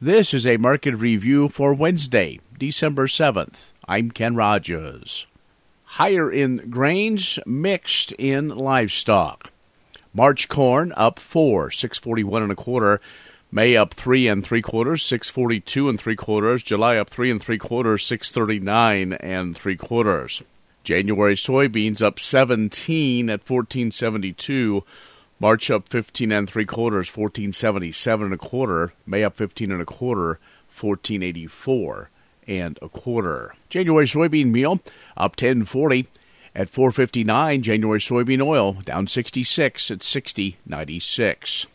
This is a market review for Wednesday, December 7th. I'm Ken Rogers. Higher in grains, mixed in livestock. March corn up 4, 641 and a quarter. May up 3 and 3 quarters, 642 and 3 quarters. July up 3 and 3 quarters, 639 and 3 quarters. January soybeans up 17 at 1472. March up 15 and three quarters, 1477 and a quarter. May up 15 and a quarter, 1484 and a quarter. January soybean meal up 1040 at 459. January soybean oil down 66 at 6096.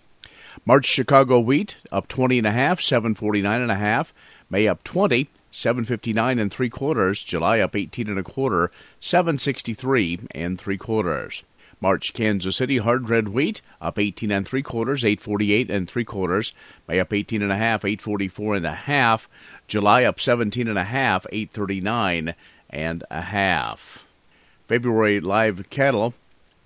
March Chicago wheat up 20 and a half, 749 and a half. May up 20, 759 and three quarters. July up 18 and a quarter, 763 and three quarters. March Kansas City hard red wheat up 18 and three quarters, 848 and three quarters. May up 18 and a half, 844 and a half. July up 17 and a half, 839 and a half. February live cattle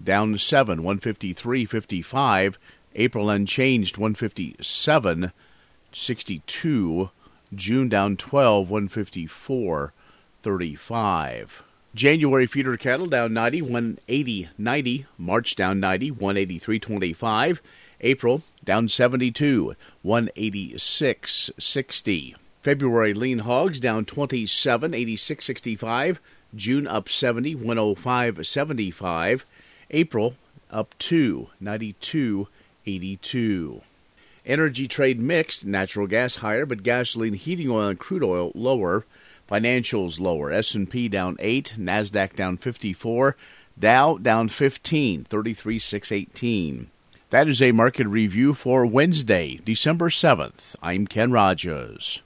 down 7, 153.55. April unchanged, 157.62. June down 12, 154, 35. January feeder cattle down 90, 180, 90. March down 90, 183, 25. April down 72, 186, 60. February lean hogs down 27, 86, 65. June up 70, 105, 75. April up 2, 92, 82. Energy trade mixed, natural gas higher, but gasoline, heating oil, and crude oil lower. Financials lower. S&P down 8, Nasdaq down 54, Dow down 15, 33,618. That is a market review for Wednesday, December 7th. I'm Ken Rogers.